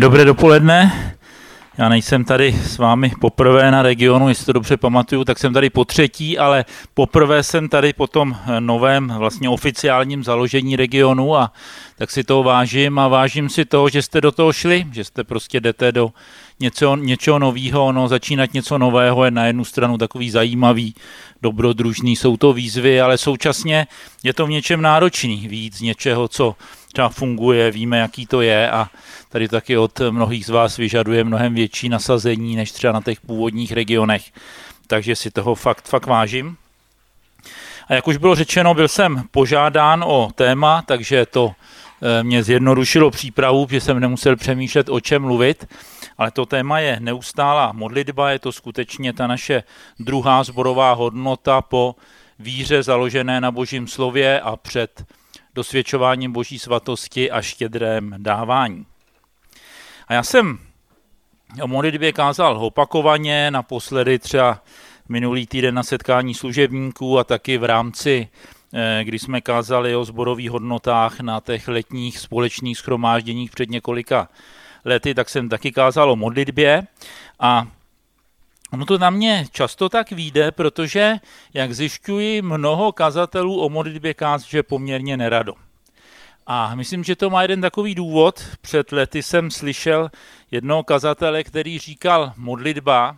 Dobré dopoledne. Já nejsem tady s vámi poprvé na regionu, jestli to dobře pamatuju, tak jsem tady po třetí, ale poprvé jsem tady po tom novém vlastně oficiálním založení regionu a tak si toho vážím a vážím si toho, že jste do toho šli, že jste prostě jdete do něco, něčeho nového, no začínat něco nového je na jednu stranu takový zajímavý, dobrodružný, jsou to výzvy, ale současně je to v něčem náročný víc něčeho, co třeba funguje, víme, jaký to je a tady taky od mnohých z vás vyžaduje mnohem větší nasazení než třeba na těch původních regionech. Takže si toho fakt, fakt vážím. A jak už bylo řečeno, byl jsem požádán o téma, takže to eh, mě zjednodušilo přípravu, že jsem nemusel přemýšlet, o čem mluvit, ale to téma je neustálá modlitba, je to skutečně ta naše druhá zborová hodnota po víře založené na božím slově a před dosvědčováním boží svatosti a štědrém dávání. A já jsem o modlitbě kázal opakovaně, naposledy třeba minulý týden na setkání služebníků a taky v rámci, eh, kdy jsme kázali o zborových hodnotách na těch letních společných schromážděních před několika lety, tak jsem taky kázal o modlitbě a Ono to na mě často tak vyjde, protože, jak zjišťuji, mnoho kazatelů o modlitbě káže poměrně nerado. A myslím, že to má jeden takový důvod. Před lety jsem slyšel jednoho kazatele, který říkal, modlitba,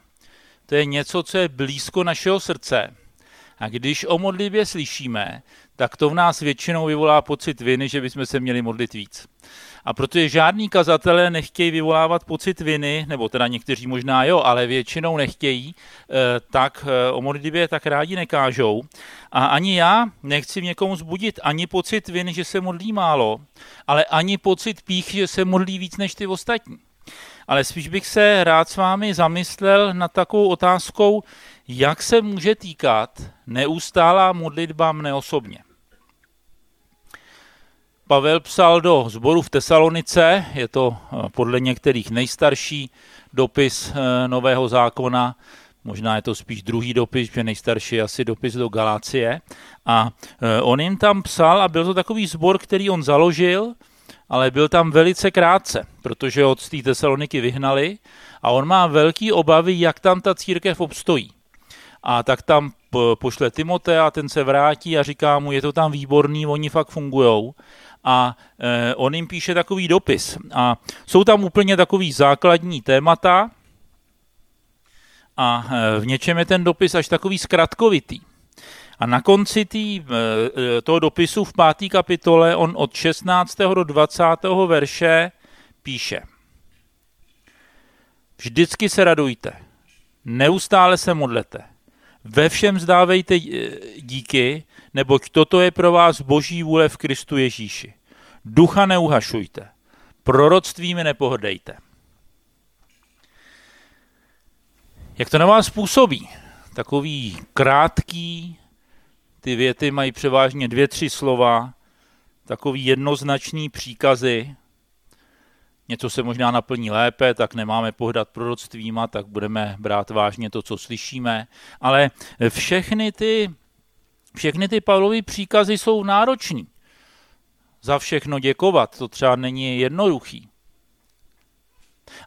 to je něco, co je blízko našeho srdce. A když o modlitbě slyšíme, tak to v nás většinou vyvolá pocit viny, že bychom se měli modlit víc. A protože žádní kazatelé nechtějí vyvolávat pocit viny, nebo teda někteří možná jo, ale většinou nechtějí, eh, tak eh, o modlitbě tak rádi nekážou. A ani já nechci v někomu zbudit ani pocit viny, že se modlí málo, ale ani pocit pích, že se modlí víc než ty ostatní. Ale spíš bych se rád s vámi zamyslel nad takovou otázkou, jak se může týkat neustálá modlitba mne osobně. Pavel psal do sboru v Tesalonice, je to eh, podle některých nejstarší dopis eh, Nového zákona, možná je to spíš druhý dopis, že nejstarší je asi dopis do Galácie. A eh, on jim tam psal a byl to takový sbor, který on založil, ale byl tam velice krátce, protože od té Tesaloniky vyhnali a on má velký obavy, jak tam ta církev obstojí. A tak tam pošle Timotea, ten se vrátí a říká mu, je to tam výborný, oni fakt fungujou a e, on jim píše takový dopis. A jsou tam úplně takový základní témata a e, v něčem je ten dopis až takový zkratkovitý. A na konci tý, e, toho dopisu v páté kapitole on od 16. do 20. verše píše Vždycky se radujte, neustále se modlete, ve všem zdávejte díky, neboť toto je pro vás boží vůle v Kristu Ježíši. Ducha neuhašujte, proroctvími nepohodejte. Jak to na vás působí? Takový krátký, ty věty mají převážně dvě, tři slova, takový jednoznačný příkazy, něco se možná naplní lépe, tak nemáme pohdat proroctvíma, tak budeme brát vážně to, co slyšíme. Ale všechny ty, všechny ty Pavlovy příkazy jsou náročný. Za všechno děkovat, to třeba není jednoduchý.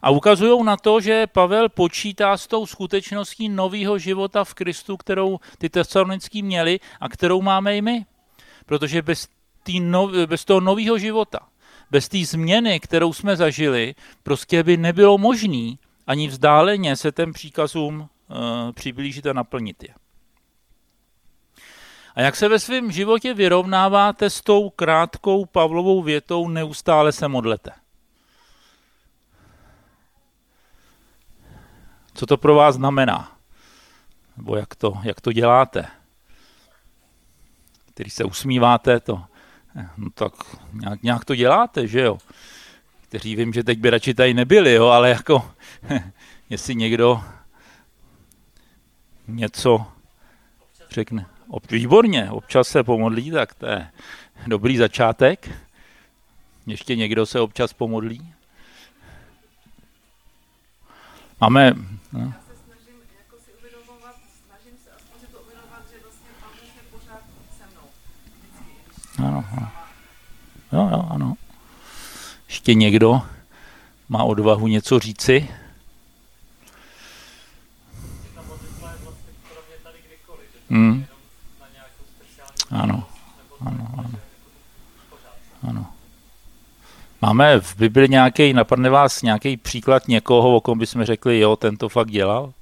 A ukazují na to, že Pavel počítá s tou skutečností nového života v Kristu, kterou ty tesalonický měli a kterou máme i my. Protože bez, tý no, bez toho nového života, bez té změny, kterou jsme zažili, prostě by nebylo možné ani vzdáleně se těm příkazům uh, přiblížit a naplnit je. A jak se ve svém životě vyrovnáváte s tou krátkou Pavlovou větou neustále se modlete? Co to pro vás znamená? Nebo jak to, jak to děláte? Který se usmíváte, to, no tak nějak, nějak to děláte, že jo? Kteří vím, že teď by radši tady nebyli, jo, ale jako, jestli někdo něco řekne. Výborně, občas se pomodlí, tak to je dobrý začátek. Ještě někdo se občas pomodlí? Máme... No. Ano, ano. Jo, jo, ano. Ještě někdo? má odvahu něco říci? Hmm. Ano, ano, ano. ano. Máme v Bibli nějaký, napadne vás nějaký příklad někoho, o kom bychom řekli, jo, ten to fakt dělal?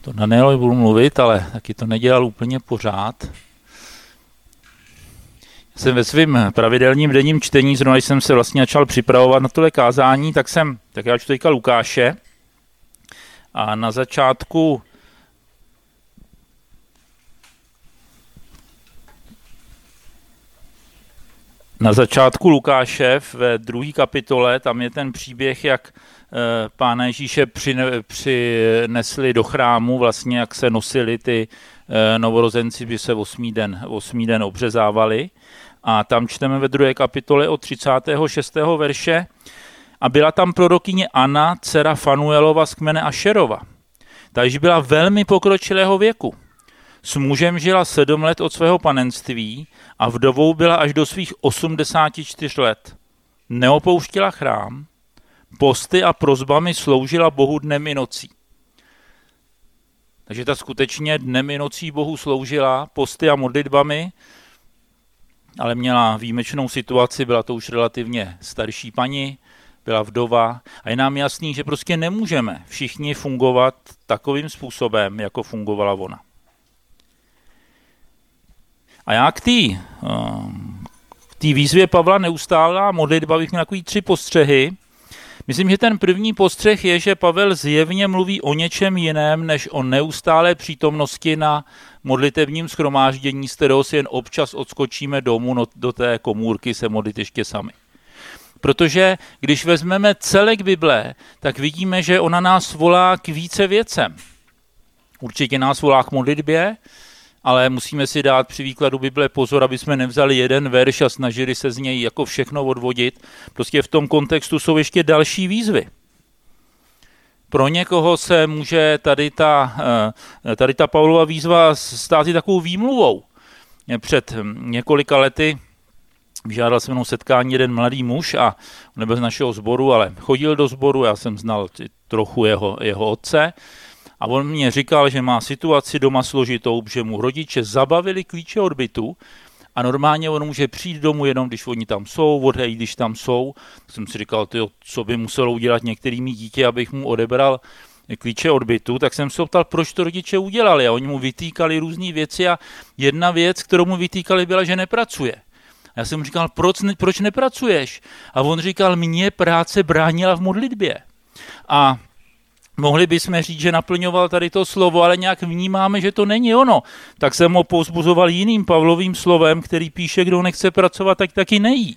To Danielovi budu mluvit, ale taky to nedělal úplně pořád. Jsem ve svém pravidelním denním čtení, zrovna jsem se vlastně začal připravovat na tohle kázání, tak jsem, tak já čtu teďka Lukáše a na začátku Na začátku Lukáše ve druhé kapitole, tam je ten příběh, jak eh, pána Ježíše přinesli do chrámu, vlastně jak se nosili ty eh, novorozenci, by se osmý den, osmý den obřezávali. A tam čteme ve druhé kapitole od 36. verše. A byla tam prorokyně Anna, dcera Fanuelova z kmene Ašerova. Takže byla velmi pokročilého věku. S mužem žila sedm let od svého panenství a vdovou byla až do svých 84 let. Neopouštila chrám, posty a prozbami sloužila Bohu dnem i nocí. Takže ta skutečně dnem i nocí Bohu sloužila posty a modlitbami, ale měla výjimečnou situaci, byla to už relativně starší paní, byla vdova a je nám jasný, že prostě nemůžeme všichni fungovat takovým způsobem, jako fungovala ona. A já k té ehm, k výzvě Pavla neustálá modlitba bych měl takový tři postřehy. Myslím, že ten první postřeh je, že Pavel zjevně mluví o něčem jiném, než o neustálé přítomnosti na modlitevním schromáždění, z kterého si jen občas odskočíme domů no, do té komůrky se modlit ještě sami. Protože když vezmeme celek Bible, tak vidíme, že ona nás volá k více věcem. Určitě nás volá k modlitbě, ale musíme si dát při výkladu Bible pozor, aby jsme nevzali jeden verš a snažili se z něj jako všechno odvodit. Prostě v tom kontextu jsou ještě další výzvy. Pro někoho se může tady ta, eh, tady ta Paulova výzva stát i takovou výmluvou. Před několika lety vyžádal se mnou setkání jeden mladý muž a nebyl z našeho sboru, ale chodil do sboru, já jsem znal trochu jeho, jeho otce a on mě říkal, že má situaci doma složitou, že mu rodiče zabavili klíče od bytu a normálně on může přijít domů jenom, když oni tam jsou, odejít, když tam jsou. Tak jsem si říkal, tyjo, co by muselo udělat některými dítě, abych mu odebral klíče od bytu, tak jsem se ptal, proč to rodiče udělali. A oni mu vytýkali různé věci a jedna věc, kterou mu vytýkali, byla, že nepracuje. A já jsem mu říkal, proč, ne, proč nepracuješ? A on říkal, mě práce bránila v modlitbě. A Mohli bychom říct, že naplňoval tady to slovo, ale nějak vnímáme, že to není ono. Tak jsem ho pozbuzoval jiným Pavlovým slovem, který píše, kdo nechce pracovat, tak taky nejí.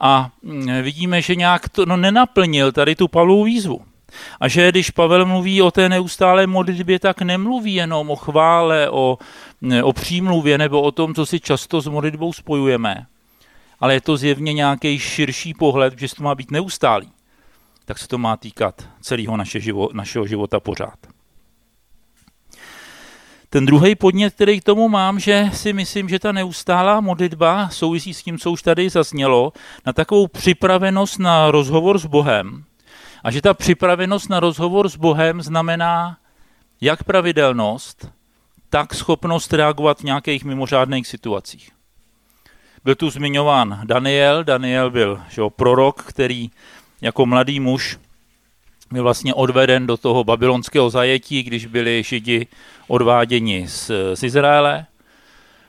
A mm, vidíme, že nějak to no, nenaplnil tady tu Pavlovu výzvu. A že když Pavel mluví o té neustálé modlitbě, tak nemluví jenom o chvále, o, o přímluvě nebo o tom, co si často s modlitbou spojujeme, ale je to zjevně nějaký širší pohled, že to má být neustálý tak se to má týkat celého naše živo, našeho života pořád. Ten druhý podnět, který k tomu mám, že si myslím, že ta neustálá modlitba souvisí s tím, co už tady zaznělo, na takovou připravenost na rozhovor s Bohem. A že ta připravenost na rozhovor s Bohem znamená jak pravidelnost, tak schopnost reagovat v nějakých mimořádných situacích. Byl tu zmiňován Daniel. Daniel byl že jo, prorok, který jako mladý muž byl vlastně odveden do toho babylonského zajetí, když byli Židi odváděni z, z Izraele.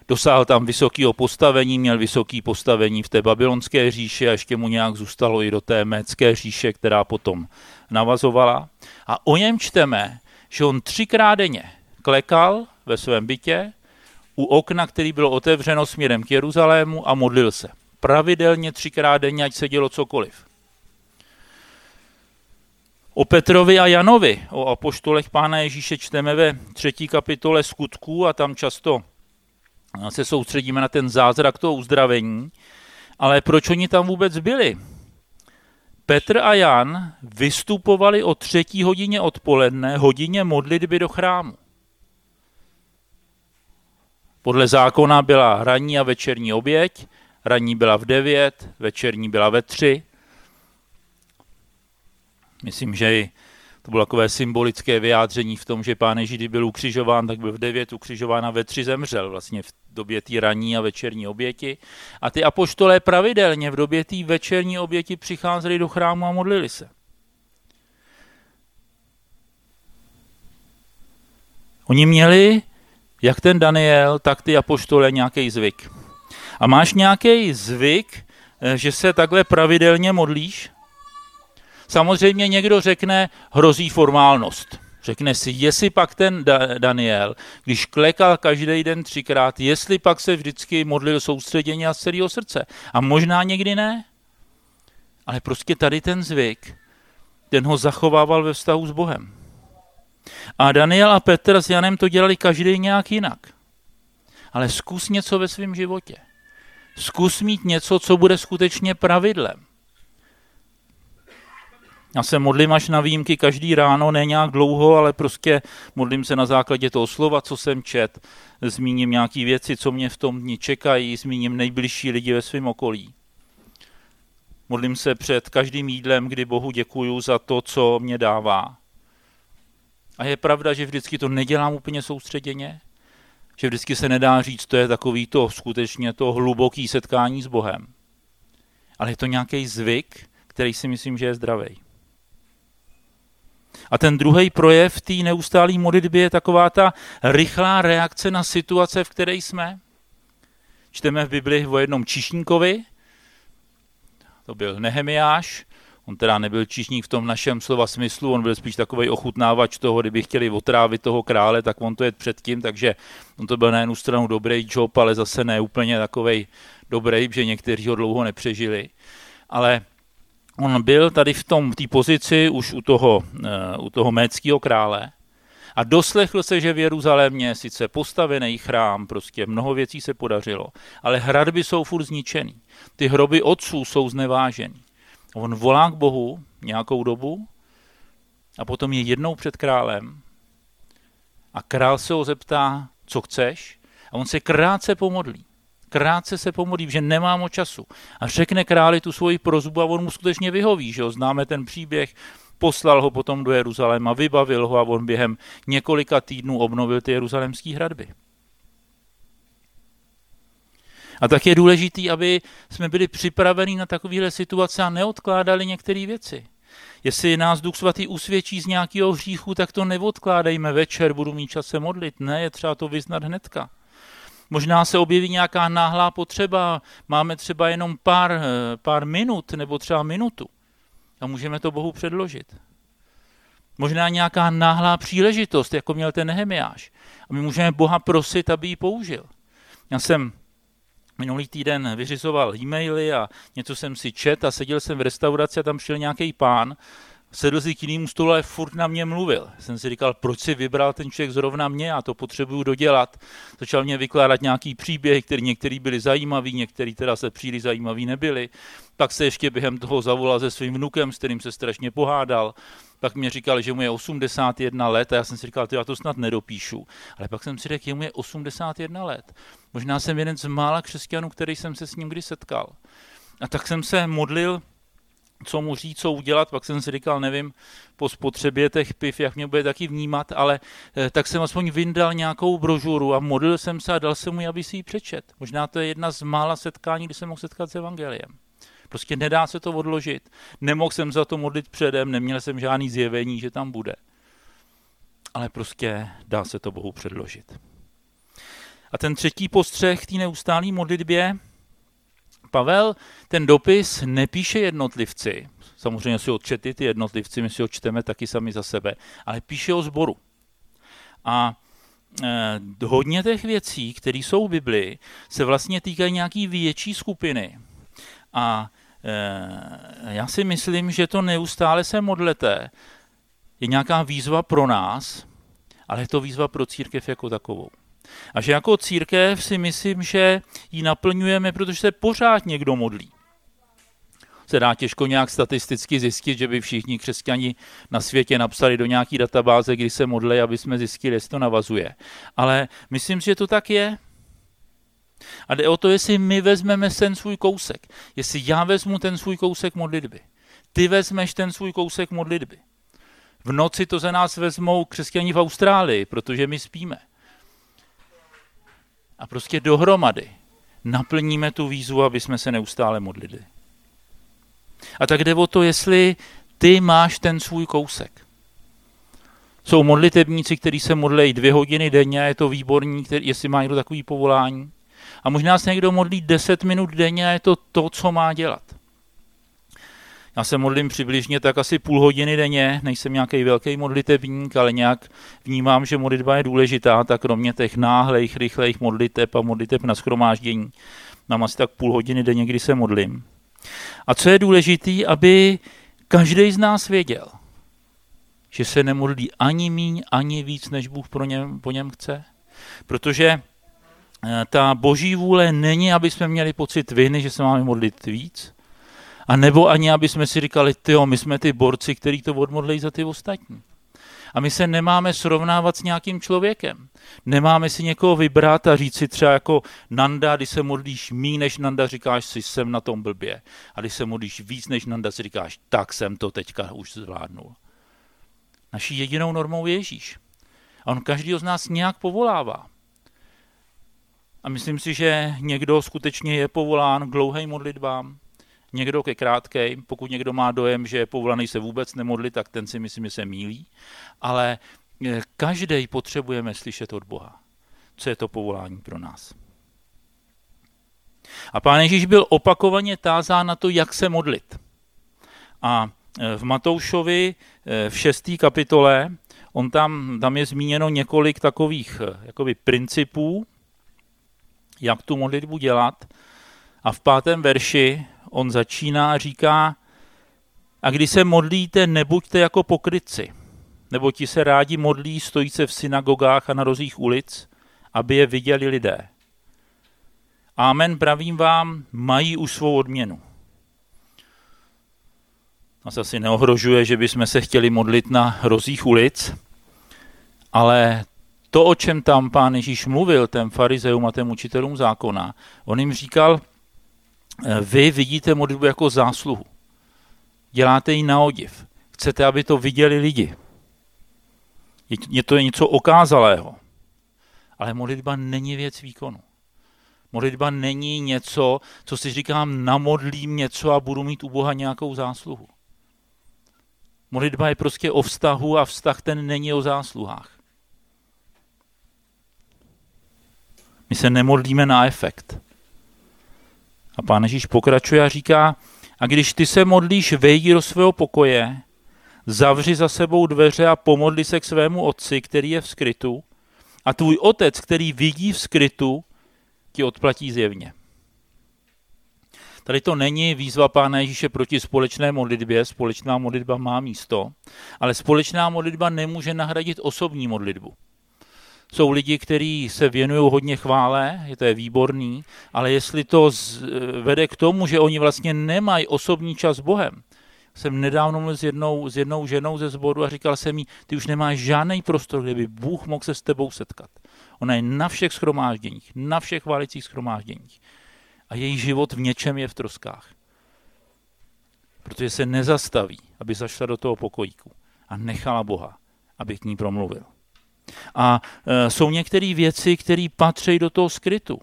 Dosáhl tam vysokého postavení, měl vysoké postavení v té babylonské říši a ještě mu nějak zůstalo i do té mécké říše, která potom navazovala. A o něm čteme, že on třikrát denně klekal ve svém bytě u okna, který bylo otevřeno směrem k Jeruzalému a modlil se. Pravidelně třikrát denně, ať se dělo cokoliv. O Petrovi a Janovi, o apoštolech Pána Ježíše čteme ve třetí kapitole skutků a tam často se soustředíme na ten zázrak toho uzdravení. Ale proč oni tam vůbec byli? Petr a Jan vystupovali o třetí hodině odpoledne, hodině modlitby do chrámu. Podle zákona byla ranní a večerní oběť, Ranní byla v 9, večerní byla ve 3. Myslím, že to bylo takové symbolické vyjádření v tom, že pán Ježíš, byl ukřižován, tak byl v 9 ukřižován a ve 3 zemřel vlastně v době té ranní a večerní oběti. A ty apoštolé pravidelně v době té večerní oběti přicházeli do chrámu a modlili se. Oni měli, jak ten Daniel, tak ty apoštole, nějaký zvyk. A máš nějaký zvyk, eh, že se takhle pravidelně modlíš? Samozřejmě někdo řekne, hrozí formálnost. Řekne si, jestli pak ten Daniel, když klekal každý den třikrát, jestli pak se vždycky modlil soustředěně a z celého srdce. A možná někdy ne. Ale prostě tady ten zvyk, ten ho zachovával ve vztahu s Bohem. A Daniel a Petr s Janem to dělali každý nějak jinak. Ale zkus něco ve svém životě. Zkus mít něco, co bude skutečně pravidlem. Já se modlím až na výjimky každý ráno, ne nějak dlouho, ale prostě modlím se na základě toho slova, co jsem čet. Zmíním nějaké věci, co mě v tom dni čekají, zmíním nejbližší lidi ve svém okolí. Modlím se před každým jídlem, kdy Bohu děkuju za to, co mě dává. A je pravda, že vždycky to nedělám úplně soustředěně, že vždycky se nedá říct, to je takový to skutečně to hluboký setkání s Bohem. Ale je to nějaký zvyk, který si myslím, že je zdravý. A ten druhý projev té neustálé modlitby je taková ta rychlá reakce na situace, v které jsme. Čteme v Bibli o jednom čišníkovi, to byl Nehemiáš, on teda nebyl čišník v tom našem slova smyslu, on byl spíš takový ochutnávač toho, kdyby chtěli otrávit toho krále, tak on to je předtím, takže on to byl na jednu stranu dobrý job, ale zase ne úplně takový dobrý, že někteří ho dlouho nepřežili. Ale on byl tady v tom té pozici už u toho, uh, u toho méckého krále a doslechl se, že v Jeruzalémě sice postavený chrám, prostě mnoho věcí se podařilo, ale hradby jsou furt zničený. Ty hroby otců jsou znevážený. On volá k Bohu nějakou dobu a potom je jednou před králem a král se ho zeptá, co chceš a on se krátce pomodlí krátce se pomodlí, že nemá moc času. A řekne králi tu svoji prozbu a on mu skutečně vyhoví, že jo, známe ten příběh, poslal ho potom do Jeruzaléma, vybavil ho a on během několika týdnů obnovil ty jeruzalemské hradby. A tak je důležité, aby jsme byli připraveni na takovéhle situace a neodkládali některé věci. Jestli nás Duch Svatý usvědčí z nějakého hříchu, tak to neodkládejme večer, budu mít čas se modlit. Ne, je třeba to vyznat hnedka. Možná se objeví nějaká náhlá potřeba, máme třeba jenom pár, eh, pár minut nebo třeba minutu a můžeme to Bohu předložit. Možná nějaká náhlá příležitost, jako měl ten Nehemiáš. A my můžeme Boha prosit, aby ji použil. Já jsem minulý týden vyřizoval e-maily a něco jsem si čet a seděl jsem v restauraci a tam šel nějaký pán sedl si k jinému stolu, ale furt na mě mluvil. Jsem si říkal, proč si vybral ten člověk zrovna mě, já to potřebuju dodělat. Začal mě vykládat nějaký příběhy, které některý byly zajímavý, některý teda se příliš zajímavý nebyly. Pak se ještě během toho zavolal se svým vnukem, s kterým se strašně pohádal. Pak mě říkal, že mu je 81 let a já jsem si říkal, já to snad nedopíšu. Ale pak jsem si řekl, že mu je 81 let. Možná jsem jeden z mála křesťanů, který jsem se s ním kdy setkal. A tak jsem se modlil co mu říct, co udělat, pak jsem si říkal, nevím, po spotřebě těch piv, jak mě bude taky vnímat, ale eh, tak jsem aspoň vyndal nějakou brožuru a modlil jsem se a dal jsem mu, aby si ji přečet. Možná to je jedna z mála setkání, kdy jsem mohl setkat s evangeliem. Prostě nedá se to odložit. Nemohl jsem za to modlit předem, neměl jsem žádný zjevení, že tam bude. Ale prostě dá se to Bohu předložit. A ten třetí postřeh té neustálé modlitbě, Pavel ten dopis nepíše jednotlivci, samozřejmě si odčety ty jednotlivci, my si ho čteme taky sami za sebe, ale píše o zboru. A eh, hodně těch věcí, které jsou v Biblii, se vlastně týkají nějaký větší skupiny. A eh, já si myslím, že to neustále se modlete je nějaká výzva pro nás, ale je to výzva pro církev jako takovou. A že jako církev si myslím, že ji naplňujeme, protože se pořád někdo modlí. Se dá těžko nějak statisticky zjistit, že by všichni křesťani na světě napsali do nějaký databáze, kdy se modlí, aby jsme zjistili, jestli to navazuje. Ale myslím, že to tak je. A jde o to, jestli my vezmeme ten svůj kousek. Jestli já vezmu ten svůj kousek modlitby. Ty vezmeš ten svůj kousek modlitby. V noci to za nás vezmou křesťaní v Austrálii, protože my spíme. A prostě dohromady naplníme tu výzvu, aby jsme se neustále modlili. A tak jde o to, jestli ty máš ten svůj kousek. Jsou modlitebníci, kteří se modlejí dvě hodiny denně, je to výborní, který, jestli má někdo takový povolání. A možná se někdo modlí deset minut denně a je to to, co má dělat. Já se modlím přibližně tak asi půl hodiny denně, nejsem nějaký velký modlitebník, ale nějak vnímám, že modlitba je důležitá, tak kromě těch náhlejch, rychlejch modliteb a modliteb na schromáždění, mám asi tak půl hodiny denně, kdy se modlím. A co je důležité, aby každý z nás věděl, že se nemodlí ani míň, ani víc, než Bůh pro něm, po něm chce. Protože eh, ta boží vůle není, aby jsme měli pocit viny, že se máme modlit víc, a nebo ani, aby jsme si říkali, tyjo, my jsme ty borci, kteří to odmodlejí za ty ostatní. A my se nemáme srovnávat s nějakým člověkem. Nemáme si někoho vybrat a říct si třeba jako Nanda, když se modlíš mí než Nanda, říkáš si, jsem na tom blbě. A když se modlíš víc než Nanda, si říkáš, tak jsem to teďka už zvládnul. Naší jedinou normou je Ježíš. A on každý z nás nějak povolává. A myslím si, že někdo skutečně je povolán k dlouhým modlitbám, někdo ke krátkým. Pokud někdo má dojem, že je povolaný se vůbec nemodlit, tak ten si myslím, že se mílí. Ale eh, každý potřebujeme slyšet od Boha, co je to povolání pro nás. A pán Ježíš byl opakovaně tázán na to, jak se modlit. A v Matoušovi eh, v šesté kapitole, on tam, tam je zmíněno několik takových eh, jakoby, principů, jak tu modlitbu dělat. A v pátém verši on začíná a říká, a když se modlíte, nebuďte jako pokrytci, nebo ti se rádi modlí stojíce v synagogách a na rozích ulic, aby je viděli lidé. Amen, pravím vám, mají už svou odměnu. Nás asi neohrožuje, že bychom se chtěli modlit na rozích ulic, ale to, o čem tam pán Ježíš mluvil, ten farizeum a těm učitelům zákona, on jim říkal, vy vidíte modlitbu jako zásluhu. Děláte ji na odiv. Chcete, aby to viděli lidi. Je to něco okázalého. Ale modlitba není věc výkonu. Modlitba není něco, co si říkám, namodlím něco a budu mít u Boha nějakou zásluhu. Modlitba je prostě o vztahu a vztah ten není o zásluhách. My se nemodlíme na efekt. A pán Ježíš pokračuje a říká, a když ty se modlíš, vejdi do svého pokoje, zavři za sebou dveře a pomodli se k svému otci, který je v skrytu, a tvůj otec, který vidí v skrytu, ti odplatí zjevně. Tady to není výzva Pána Ježíše proti společné modlitbě, společná modlitba má místo, ale společná modlitba nemůže nahradit osobní modlitbu. Jsou lidi, kteří se věnují hodně chvále, je to je výborný, ale jestli to z, vede k tomu, že oni vlastně nemají osobní čas s Bohem, jsem nedávno mluvil s jednou, s jednou ženou ze sboru a říkal jsem jí, ty už nemáš žádný prostor, kde by Bůh mohl se s tebou setkat. Ona je na všech schromážděních, na všech chválicích schromážděních a její život v něčem je v troskách. Protože se nezastaví, aby zašla do toho pokojíku a nechala Boha, aby k ní promluvil. A e, jsou některé věci, které patří do toho skrytu.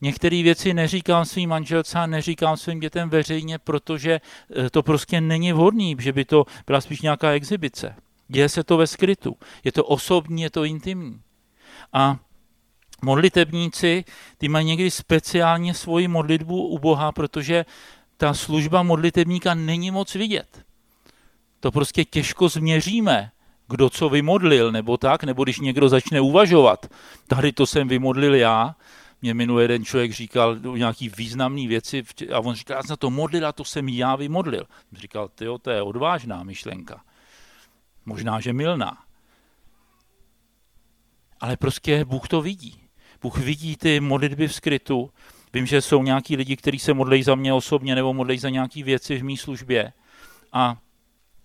Některé věci neříkám svým manželce a neříkám svým dětem veřejně, protože e, to prostě není vhodný, že by to byla spíš nějaká exibice. Děje se to ve skrytu. Je to osobní, je to intimní. A modlitebníci, ty mají někdy speciálně svoji modlitbu u Boha, protože ta služba modlitebníka není moc vidět. To prostě těžko změříme, kdo co vymodlil, nebo tak, nebo když někdo začne uvažovat, tady to jsem vymodlil já, mě minulý jeden člověk říkal nějaký významný věci a on říkal, já jsem to modlil a to jsem já vymodlil. Říkal, tyjo, to je odvážná myšlenka. Možná, že milná. Ale prostě Bůh to vidí. Bůh vidí ty modlitby v skrytu. Vím, že jsou nějaký lidi, kteří se modlejí za mě osobně nebo modlejí za nějaké věci v mé službě. A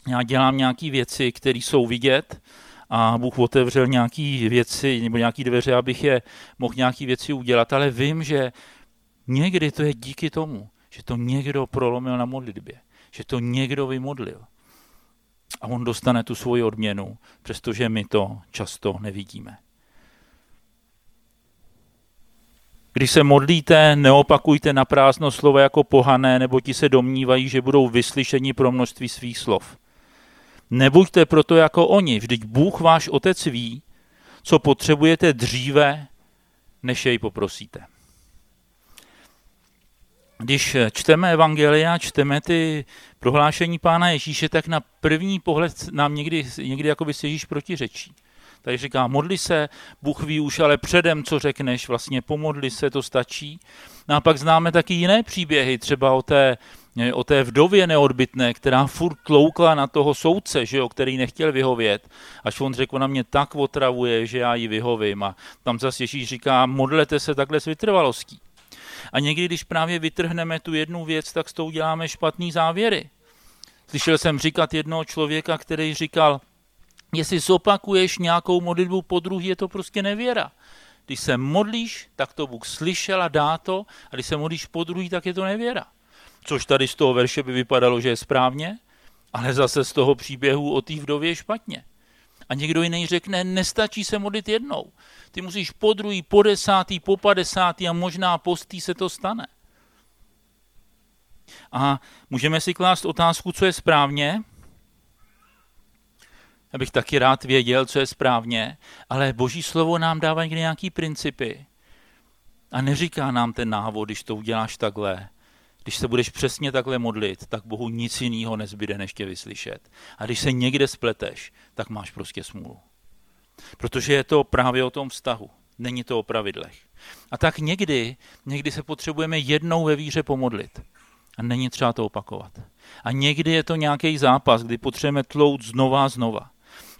já dělám nějaké věci, které jsou vidět a Bůh otevřel nějaké věci nebo nějaké dveře, abych je mohl nějaké věci udělat, ale vím, že někdy to je díky tomu, že to někdo prolomil na modlitbě, že to někdo vymodlil. A on dostane tu svoji odměnu, přestože my to často nevidíme. Když se modlíte, neopakujte na prázdno slovo jako pohané, nebo ti se domnívají, že budou vyslyšeni pro množství svých slov. Nebuďte proto jako oni, vždyť Bůh váš otec ví, co potřebujete dříve, než jej poprosíte. Když čteme Evangelia, čteme ty prohlášení Pána Ježíše, tak na první pohled nám někdy, někdy jako by se Ježíš protiřečí. Tady říká, modli se, Bůh ví už, ale předem, co řekneš, vlastně pomodli se, to stačí. No a pak známe taky jiné příběhy, třeba o té, o té vdově neodbitné, která furt tloukla na toho soudce, že jo, který nechtěl vyhovět, až on řekl, na mě tak otravuje, že já ji vyhovím. A tam zase Ježíš říká, modlete se takhle s vytrvalostí. A někdy, když právě vytrhneme tu jednu věc, tak s tou děláme špatný závěry. Slyšel jsem říkat jednoho člověka, který říkal, Jestli zopakuješ nějakou modlitbu po druhý, je to prostě nevěra. Když se modlíš, tak to Bůh slyšel a dá to, a když se modlíš po druhý, tak je to nevěra. Což tady z toho verše by vypadalo, že je správně, ale zase z toho příběhu o té vdově je špatně. A někdo jiný řekne, nestačí se modlit jednou. Ty musíš po druhý, po desátý, po padesátý a možná postý se to stane. A můžeme si klást otázku, co je správně, já bych taky rád věděl, co je správně, ale boží slovo nám dává někdy nějaký principy. A neříká nám ten návod, když to uděláš takhle. Když se budeš přesně takhle modlit, tak Bohu nic jiného nezbyde, než tě vyslyšet. A když se někde spleteš, tak máš prostě smůlu. Protože je to právě o tom vztahu. Není to o pravidlech. A tak někdy, někdy se potřebujeme jednou ve víře pomodlit. A není třeba to opakovat. A někdy je to nějaký zápas, kdy potřebujeme tlout znova a znova.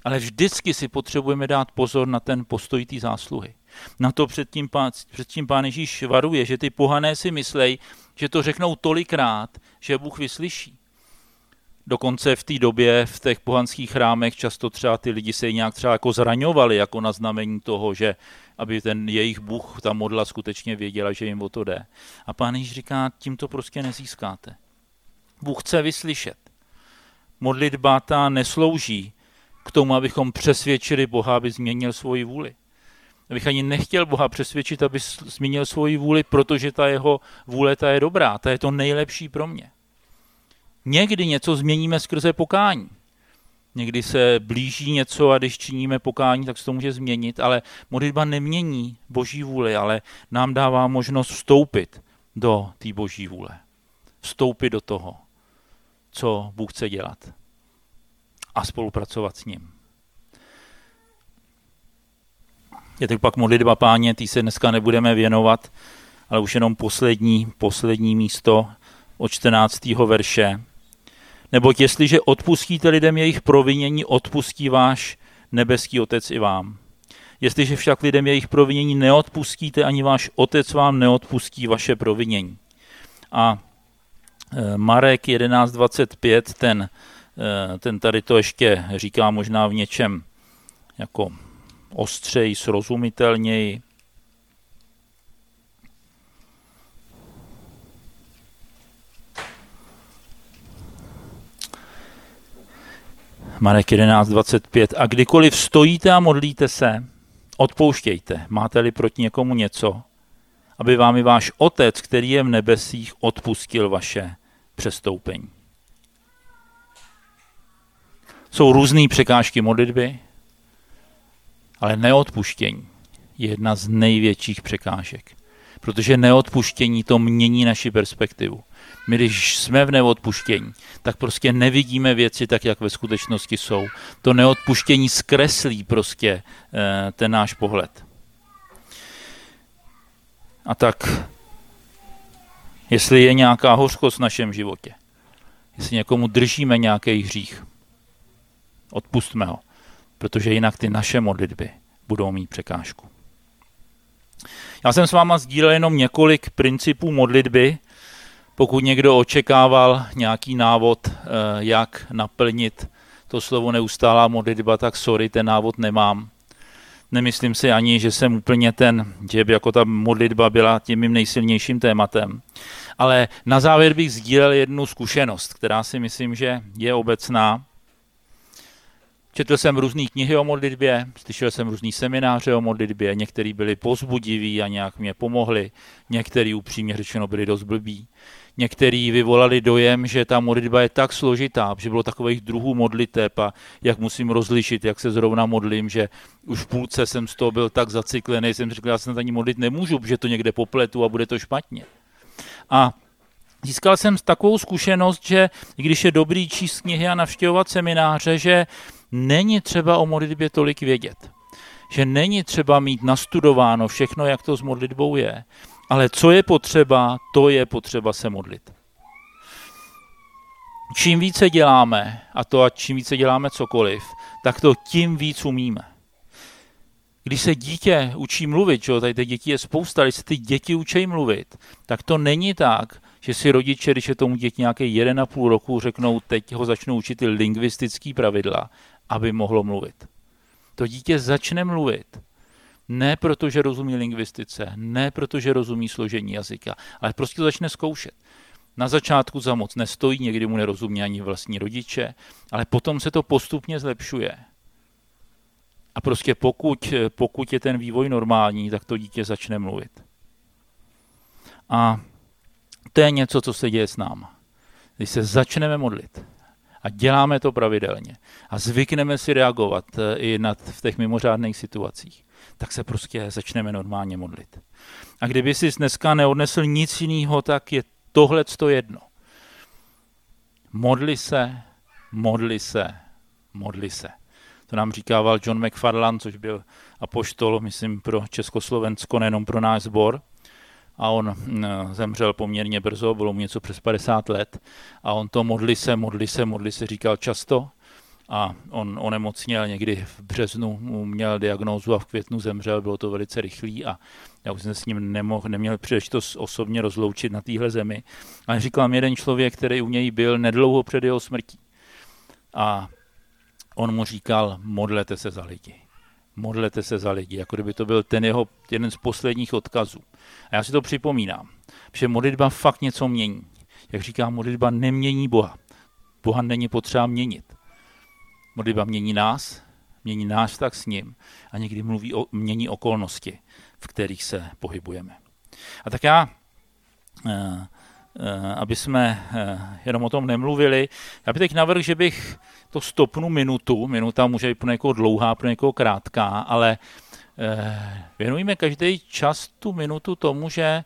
Ale vždycky si potřebujeme dát pozor na ten postoj zásluhy. Na to předtím pán, předtím pán Ježíš varuje, že ty pohané si myslej, že to řeknou tolikrát, že Bůh vyslyší. Dokonce v té době v těch pohanských chrámech často třeba ty lidi se nějak třeba jako zraňovali jako na znamení toho, že aby ten jejich Bůh, ta modla skutečně věděla, že jim o to jde. A pán Ježíš říká, tím to prostě nezískáte. Bůh chce vyslyšet. Modlitba ta neslouží k tomu, abychom přesvědčili Boha, aby změnil svoji vůli. Abych ani nechtěl Boha přesvědčit, aby změnil svoji vůli, protože ta jeho vůle ta je dobrá, ta je to nejlepší pro mě. Někdy něco změníme skrze pokání. Někdy se blíží něco a když činíme pokání, tak se to může změnit, ale modlitba nemění boží vůli, ale nám dává možnost vstoupit do té boží vůle. Vstoupit do toho, co Bůh chce dělat a spolupracovat s ním. Je to pak modlitba páně, tý se dneska nebudeme věnovat, ale už jenom poslední, poslední místo od 14. verše. Neboť jestliže odpustíte lidem jejich provinění, odpustí váš nebeský otec i vám. Jestliže však lidem jejich provinění neodpustíte, ani váš otec vám neodpustí vaše provinění. A e, Marek 11.25, ten Eh, ten tady to ještě říká možná v něčem jako ostřeji, srozumitelněji. Marek 11.25. A kdykoliv stojíte a modlíte se, odpouštějte, máte-li proti někomu něco, aby vám i váš Otec, který je v nebesích, odpustil vaše přestoupení. Jsou různé překážky modlitby, ale neodpuštění je jedna z největších překážek. Protože neodpuštění to mění naši perspektivu. My, když jsme v neodpuštění, tak prostě nevidíme věci tak, jak ve skutečnosti jsou. To neodpuštění zkreslí prostě eh, ten náš pohled. A tak, jestli je nějaká hořkost v našem životě, jestli někomu držíme nějaký hřích, Odpustme ho, protože jinak ty naše modlitby budou mít překážku. Já jsem s váma sdílel jenom několik principů modlitby. Pokud někdo očekával nějaký návod, eh, jak naplnit to slovo neustálá modlitba, tak sorry, ten návod nemám. Nemyslím si ani, že jsem úplně ten, že by jako ta modlitba byla tím mým nejsilnějším tématem. Ale na závěr bych sdílel jednu zkušenost, která si myslím, že je obecná. Četl jsem různé knihy o modlitbě, slyšel jsem různý semináře o modlitbě, některý byli pozbudiví a nějak mě pomohli, některý upřímně řečeno byli dost blbí. Některý vyvolali dojem, že ta modlitba je tak složitá, že bylo takových druhů modliteb a jak musím rozlišit, jak se zrovna modlím, že už v půlce jsem z toho byl tak zacyklený, jsem řekl, já se ani modlit nemůžu, protože to někde popletu a bude to špatně. A Získal jsem takovou zkušenost, že když je dobrý číst knihy a navštěvovat semináře, že není třeba o modlitbě tolik vědět. Že není třeba mít nastudováno všechno, jak to s modlitbou je. Ale co je potřeba, to je potřeba se modlit. Čím více děláme, a to a čím více děláme cokoliv, tak to tím víc umíme. Když se dítě učí mluvit, čo, tady těch dětí je spousta, když se ty děti učí mluvit, tak to není tak, že si rodiče, když je tomu děti nějaké 1,5 roku, řeknou, teď ho začnou učit ty lingvistické pravidla, aby mohlo mluvit. To dítě začne mluvit. Ne proto, že rozumí lingvistice, ne proto, že rozumí složení jazyka, ale prostě to začne zkoušet. Na začátku za moc nestojí, někdy mu nerozumí ani vlastní rodiče, ale potom se to postupně zlepšuje. A prostě pokud, pokud je ten vývoj normální, tak to dítě začne mluvit. A to je něco, co se děje s náma. Když se začneme modlit a děláme to pravidelně a zvykneme si reagovat eh, i nad, v těch mimořádných situacích, tak se prostě začneme normálně modlit. A kdyby si dneska neodnesl nic jiného, tak je tohle to jedno. Modli se, modli se, modli se. To nám říkával John McFarland, což byl apoštol, myslím, pro Československo, nejenom pro náš sbor. A on mm, zemřel poměrně brzo, bylo mu něco přes 50 let. A on to modli se, modli se, modli se říkal často a on onemocněl někdy v březnu, měl diagnózu a v květnu zemřel, bylo to velice rychlý a já už jsem s ním nemohl, neměl příležitost osobně rozloučit na téhle zemi. Ale říkal mi jeden člověk, který u něj byl nedlouho před jeho smrtí. A on mu říkal, modlete se za lidi. Modlete se za lidi, jako kdyby to byl ten jeho jeden z posledních odkazů. A já si to připomínám, že modlitba fakt něco mění. Jak říká, modlitba nemění Boha. Boha není potřeba měnit. Modlitba mění nás, mění náš tak s ním a někdy mluví o, mění okolnosti, v kterých se pohybujeme. A tak já, eh, eh, aby jsme eh, jenom o tom nemluvili, já bych teď navrhl, že bych to stopnu minutu, minuta může být pro někoho dlouhá, pro někoho krátká, ale věnujeme každý čas tu minutu tomu, že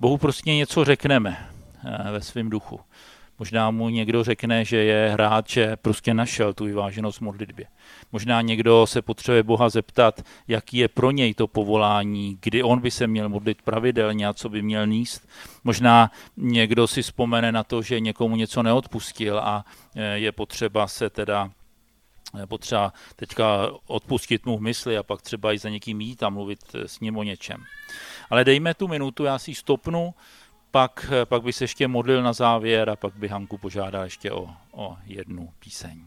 Bohu prostě něco řekneme ve svém duchu. Možná mu někdo řekne, že je hráč, že prostě našel tu vyváženost v modlitbě. Možná někdo se potřebuje Boha zeptat, jaký je pro něj to povolání, kdy on by se měl modlit pravidelně a co by měl níst. Možná někdo si vzpomene na to, že někomu něco neodpustil a e, je potřeba se teda e, potřeba teďka odpustit mu v mysli a pak třeba i za někým jít a mluvit s ním o něčem. Ale dejme tu minutu, já si stopnu, pak, pak by se ještě modlil na závěr a pak by Hanku požádal ještě o, o jednu píseň.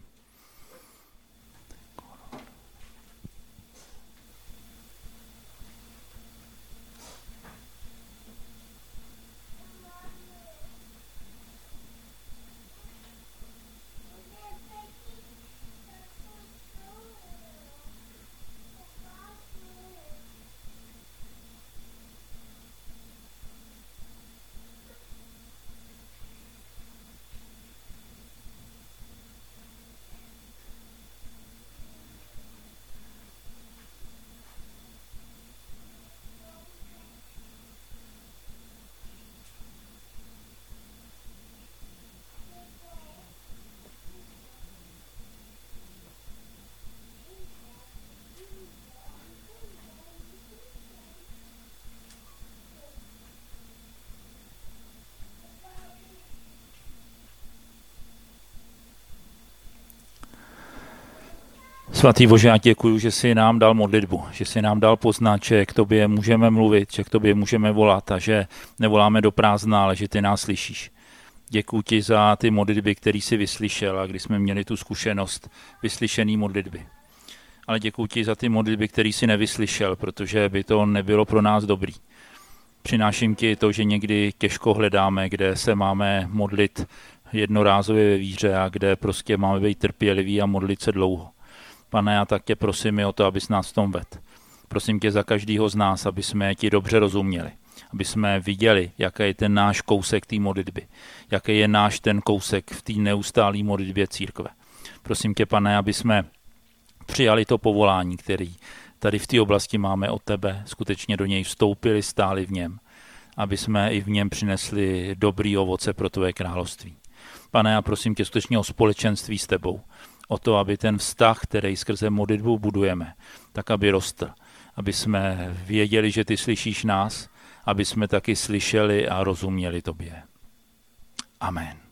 Svatý Bože, já děkuji, že jsi nám dal modlitbu, že jsi nám dal poznat, že k tobě můžeme mluvit, že k tobě můžeme volat a že nevoláme do prázdna, ale že ty nás slyšíš. Děkuji ti za ty modlitby, které jsi vyslyšel a kdy jsme měli tu zkušenost vyslyšený modlitby. Ale děkuji ti za ty modlitby, které jsi nevyslyšel, protože by to nebylo pro nás dobrý. Přináším ti to, že někdy těžko hledáme, kde se máme modlit jednorázově ve víře a kde prostě máme být trpěliví a modlit se dlouho. Pane, já tak tě prosím i o to, abys nás v tom ved. Prosím tě za každého z nás, aby jsme ti dobře rozuměli, aby jsme viděli, jaký je ten náš kousek té modlitby, jaký je náš ten kousek v té neustálé modlitbě církve. Prosím tě, pane, aby jsme přijali to povolání, který tady v té oblasti máme od tebe, skutečně do něj vstoupili, stáli v něm, aby jsme i v něm přinesli dobrý ovoce pro tvoje království. Pane, já prosím tě skutečně o společenství s tebou, o to, aby ten vztah, který skrze modlitbu budujeme, tak aby rostl, aby jsme věděli, že ty slyšíš nás, aby jsme taky slyšeli a rozuměli tobě. Amen.